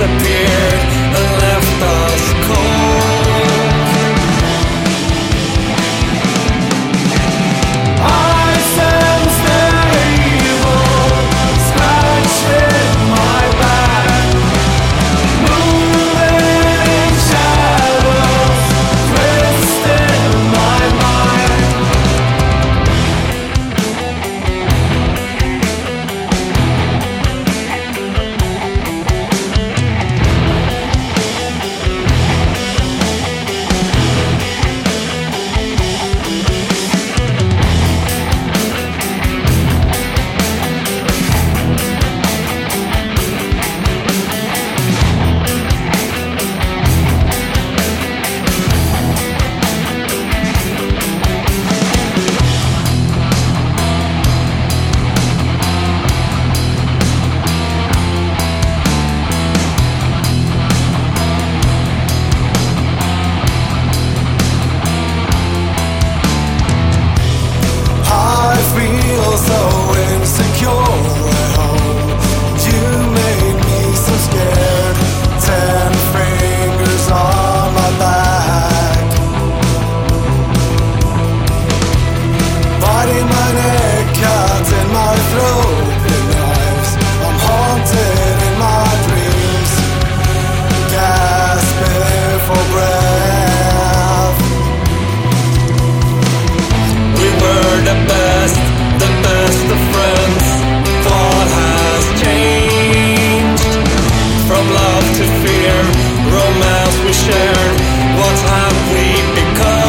disappeared. What have we become?